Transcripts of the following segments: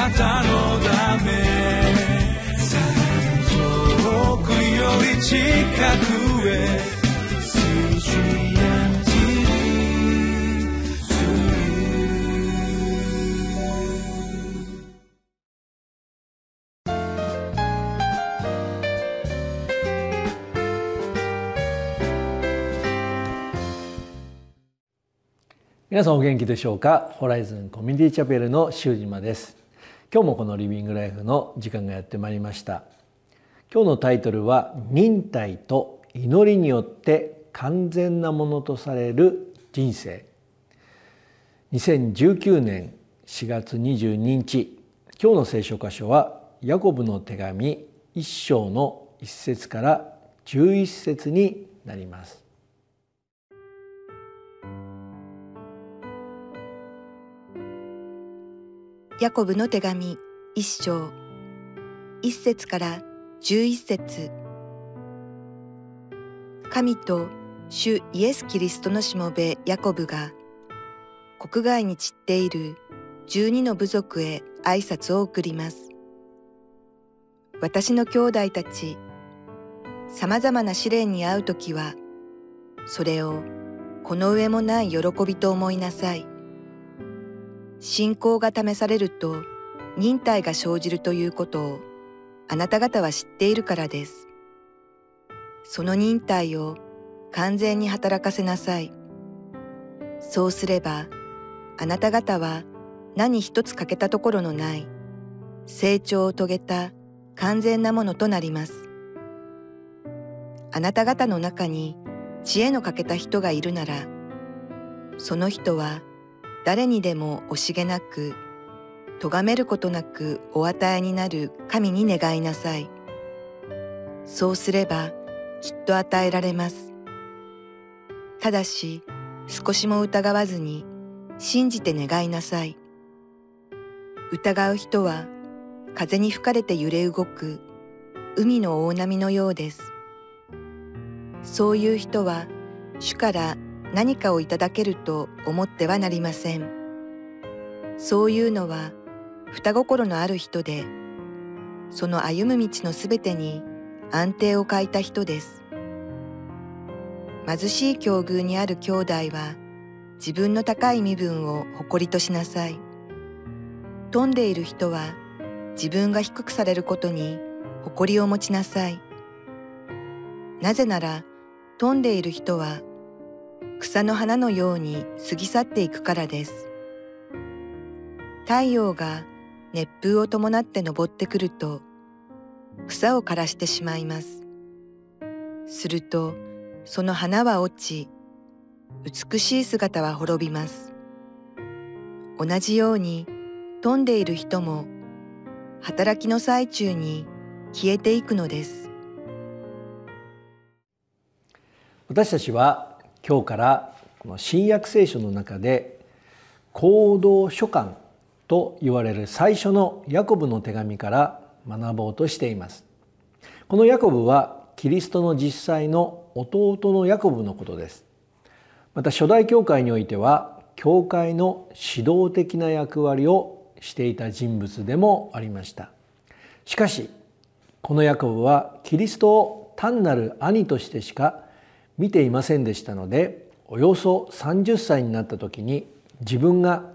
なたのため遠くより近くへ皆さんお元気でしょうか？ホライズンコミュニティチャペルの修島です。今日もこのリビングライフの時間がやってまいりました。今日のタイトルは忍耐と祈りによって完全なものとされる人生。2019年4月22日今日の聖書箇所はヤコブの手紙1章の1節から11節になります。ヤコブの手紙一章一節から十一節神と主イエス・キリストのしもべヤコブが国外に散っている十二の部族へ挨拶を送ります。私の兄弟たち、様々な試練に遭うときは、それをこの上もない喜びと思いなさい。信仰が試されると忍耐が生じるということをあなた方は知っているからです。その忍耐を完全に働かせなさい。そうすればあなた方は何一つ欠けたところのない成長を遂げた完全なものとなります。あなた方の中に知恵の欠けた人がいるなら、その人は誰にでも惜しげなく、咎めることなくお与えになる神に願いなさい。そうすればきっと与えられます。ただし少しも疑わずに信じて願いなさい。疑う人は風に吹かれて揺れ動く海の大波のようです。そういう人は主から何かをいただけると思ってはなりません。そういうのは双心のある人で、その歩む道のすべてに安定を欠いた人です。貧しい境遇にある兄弟は自分の高い身分を誇りとしなさい。富んでいる人は自分が低くされることに誇りを持ちなさい。なぜなら富んでいる人は草の花のように過ぎ去っていくからです。太陽が熱風を伴って登ってくると草を枯らしてしまいます。するとその花は落ち美しい姿は滅びます。同じように飛んでいる人も働きの最中に消えていくのです。私たちは今日からこの新約聖書の中で行動書簡と言われる最初のヤコブの手紙から学ぼうとしています。このヤコブはキリストの実際の弟のヤコブのことです。また初代教会においては教会の指導的な役割をしていた人物でもありました。しかしこのヤコブはキリストを単なる兄としてしか見ていませんでしたのでおよそ30歳になった時に自分が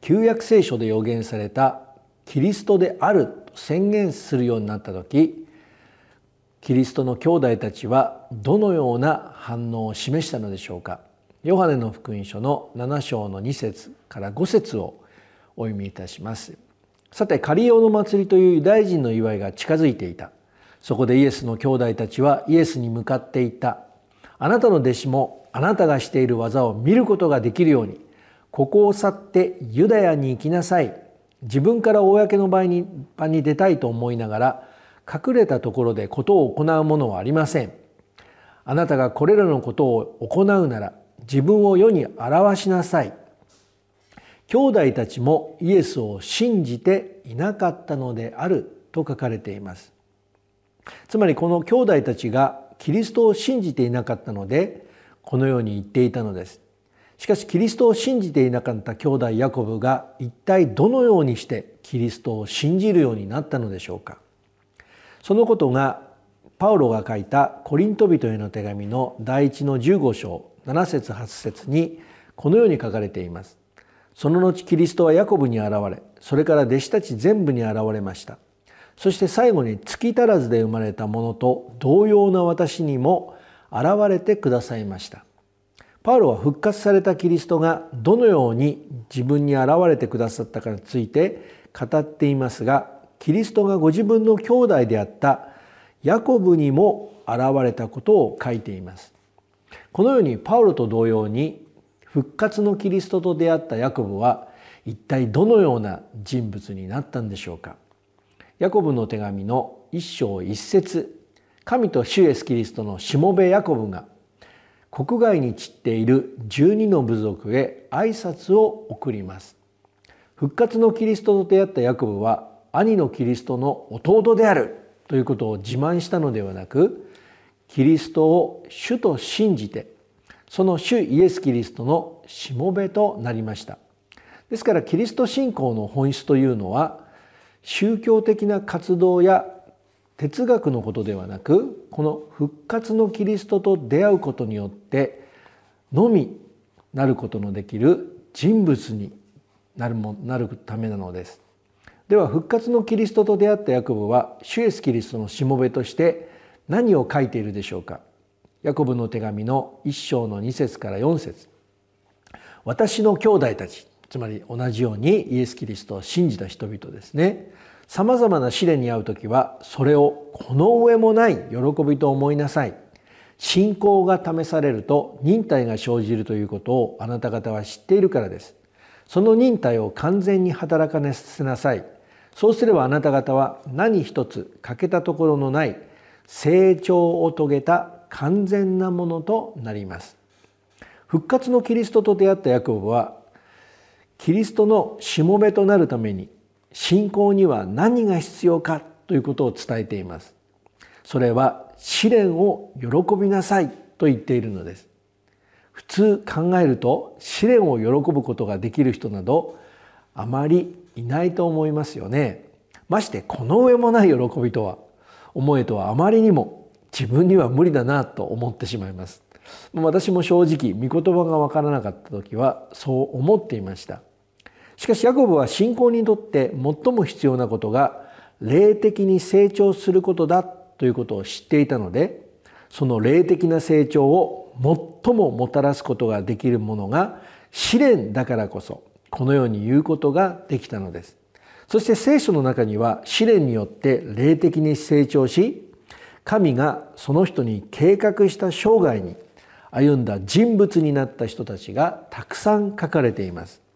旧約聖書で予言されたキリストであると宣言するようになった時キリストの兄弟たちはどのような反応を示したのでしょうか。ヨハネの福音書の7章の2節から5節をお読みいたします。さてカリオの祭りというユダヤ人の祝いが近づいていた。そこでイエスの兄弟たちはイエスに向かっていた。あなたの弟子もあなたがしている技を見ることができるようにここを去ってユダヤに行きなさい。自分から公の場に場に出たいと思いながら隠れたところでことを行うものはありません。あなたがこれらのことを行うなら自分を世に表しなさい。兄弟たちもイエスを信じていなかったのであると書かれています。つまりこの兄弟たちがキリストを信じていなかったのでこのように言っていたのですしかしキリストを信じていなかった兄弟ヤコブが一体どのようにしてキリストを信じるようになったのでしょうかそのことがパウロが書いたコリント人への手紙の第一の15章7節8節にこのように書かれています。その後キリストはヤコブに現れそれから弟子たち全部に現れました。そして最後に月足らずで生まれたものと同様な私にも現れてくださいました。パウロは復活されたキリストがどのように自分に現れてくださったかについて語っていますがキリストがご自分の兄弟であったヤコブにも現れたことを書いています。このようにパウロと同様に復活のキリストと出会ったヤコブは一体どのような人物になったんでしょうかヤコブの手紙の一章一節。神と主イエスキリストのしもべヤコブが国外に散っている十二の部族へ挨拶を送ります。復活のキリストと出会ったヤコブは兄のキリストの弟である。ということを自慢したのではなくキリストを主と信じてその主イエス・キリストのしもべとなりました。ですからキリスト信仰の本質というのは宗教的な活動や哲学のことではなくこの復活のキリストと出会うことによってのみなることのできる人物になるもなるためなのです。では復活のキリストと出会ったヤコブは主イエスキリストのしもべとして何を書いているでしょうか？ヤコブの手紙の一章の二節から四節私の兄弟たちつまり同じようにイエス・キリストを信じた人々ですね。さまざまな試練に遭う時はそれをこの上もない喜びと思いなさい。信仰が試されると忍耐が生じるということをあなた方は知っているからです。その忍耐を完全に働かせなさい。そうすればあなた方は何一つ欠けたところのない成長を遂げた完全なものとなります。復活のキリストと出会ったヤコブはキリストのしもべとなるために信仰には何が必要かということを伝えています。それは試練を喜びなさいと言っているのです。普通考えると試練を喜ぶことができる人などあまりいないと思いますよね。ましてこの上もない喜びとは思えとはあまりにも自分には無理だなと思ってしまいます。私も正直御言葉が分からなかった時はそう思っていました。しかしヤコブは信仰にとって最も必要なことが霊的に成長することだということを知っていたのでその霊的な成長を最ももたらすことができるものが試練だからこそこのように言うことができたのです。そして聖書の中には試練によって霊的に成長し神がその人に計画した生涯に歩んだ人物になった人たちがたくさん書かれています。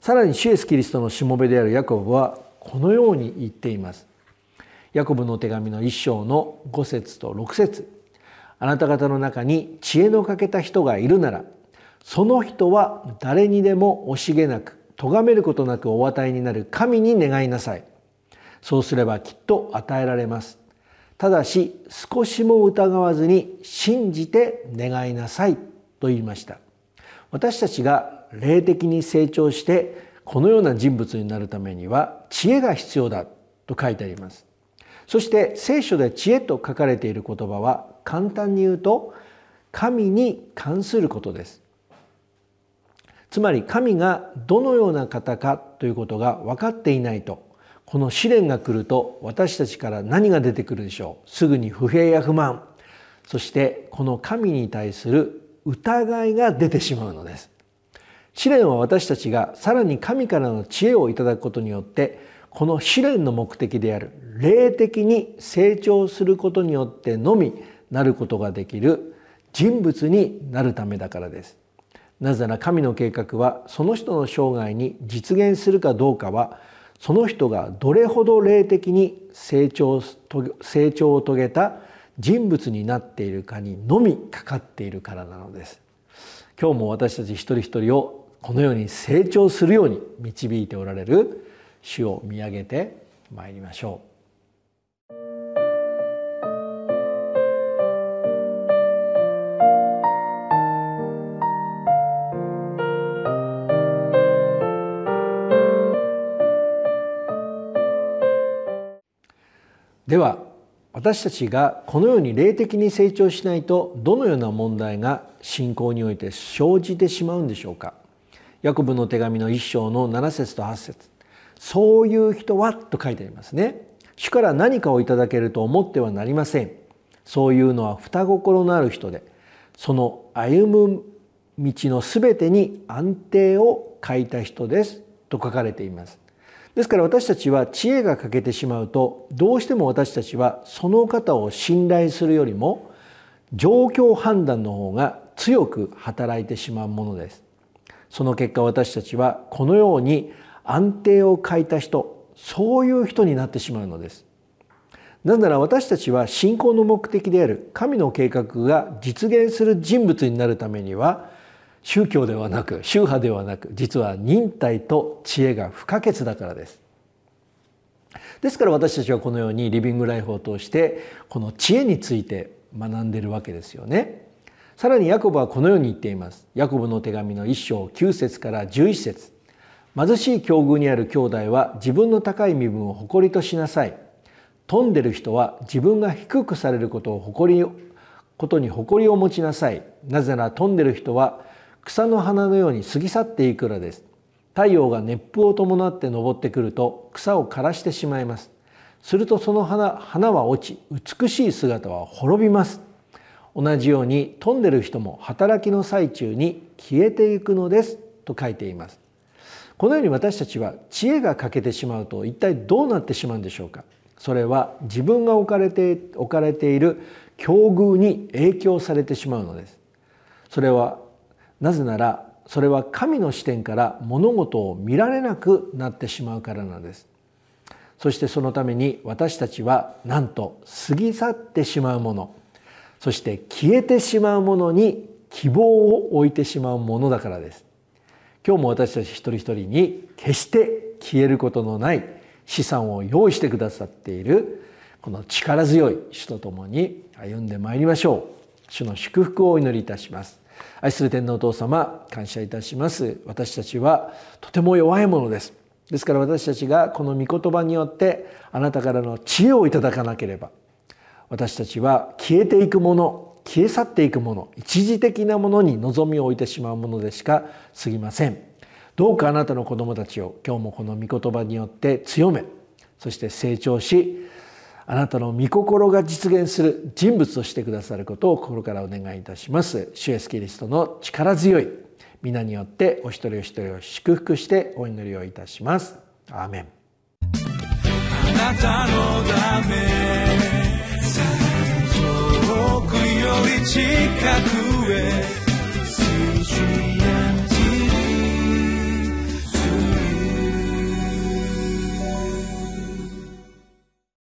さらにシュエスキリストのしもべであるヤコブはこのように言っています。ヤコブの手紙の一章の5節と6節。あなた方の中に知恵の欠けた人がいるならその人は誰にでも惜しげなく咎めることなくお与えになる神に願いなさい。そうすればきっと与えられます。ただし少しも疑わずに信じて願いなさいと言いました。私たちが霊的に成長してこのような人物になるためには知恵が必要だと書いてあります。そして聖書で知恵と書かれている言葉は簡単に言うと神に関することです。つまり神がどのような方かということが分かっていないとこの試練が来ると私たちから何が出てくるでしょう。すぐに不平や不満。そしてこの神に対する疑いが出てしまうのです。試練は私たちがさらに神からの知恵をいただくことによってこの試練の目的である霊的に成長することによってのみなることができる人物になるためだからです。なぜなら神の計画はその人の生涯に実現するかどうかはその人がどれほど霊的に成長成長を遂げた人物になっているかにのみかかっているからなのです。今日も私たち一人一人をこのように成長するように導いておられる主を見上げてまいりましょう。では私たちがこのように霊的に成長しないとどのような問題が信仰において生じてしまうんでしょうか？ヤコブの手紙の一章の7節と8節。そういう人はと書いてありますね。主から何かをいただけると思ってはなりません。そういうのは双心のある人でその歩む道のすべてに安定を欠いた人です。と書かれています。ですから私たちは知恵が欠けてしまうとどうしても私たちはその方を信頼するよりも状況判断の方が強く働いてしまうものです。その結果私たちはこのように安定を欠いた人そういう人になってしまうのです。なぜなら私たちは信仰の目的である神の計画が実現する人物になるためには宗教ではなく宗派ではなく実は忍耐と知恵が不可欠だからです。ですから私たちはこのようにリビングライフを通してこの知恵について学んでるわけですよね。さらにヤコブはこのように言っています。ヤコブの手紙の1章9節から11節。貧しい境遇にある兄弟は自分の高い身分を誇りとしなさい。富んでる人は自分が低くされることを誇りことに誇りを持ちなさい。なぜなら富んでる人は草の花のように過ぎ去っていくらです。太陽が熱風を伴って昇ってくると草を枯らしてしまいます。するとその花花は落ち美しい姿は滅びます。同じように飛んでる人も働きの最中に消えていくのですと書いています。このように私たちは知恵が欠けてしまうと一体どうなってしまうんでしょうか。それは自分が置かれて置かれている境遇に影響されてしまうのです。それはなぜならそれは神の視点から物事を見られなくなってしまうからなんです。そしてそのために私たちはなんと過ぎ去ってしまうもの。そして消えてしまうものに希望を置いてしまうものだからです。今日も私たち一人一人に決して消えることのない資産を用意してくださっているこの力強い主と共に歩んでまいりましょう。主の祝福をお祈りいたします。愛する天皇お父様感謝いたします。私たちはとても弱いものです。ですから私たちがこの御言葉によってあなたからの知恵をいただかなければ私たちは消えていくもの消え去っていくもの一時的なものに望みを置いてしまうものでしか過ぎません。どうかあなたの子供たちを今日もこの御言葉によって強めそして成長しあなたの御心が実現する人物としてくださることを心からお願いいたします。主イエスキリストの力強い皆によってお一人お一人を祝福してお祈りをいたします。アーメン。あなたのため。り近くへ。水中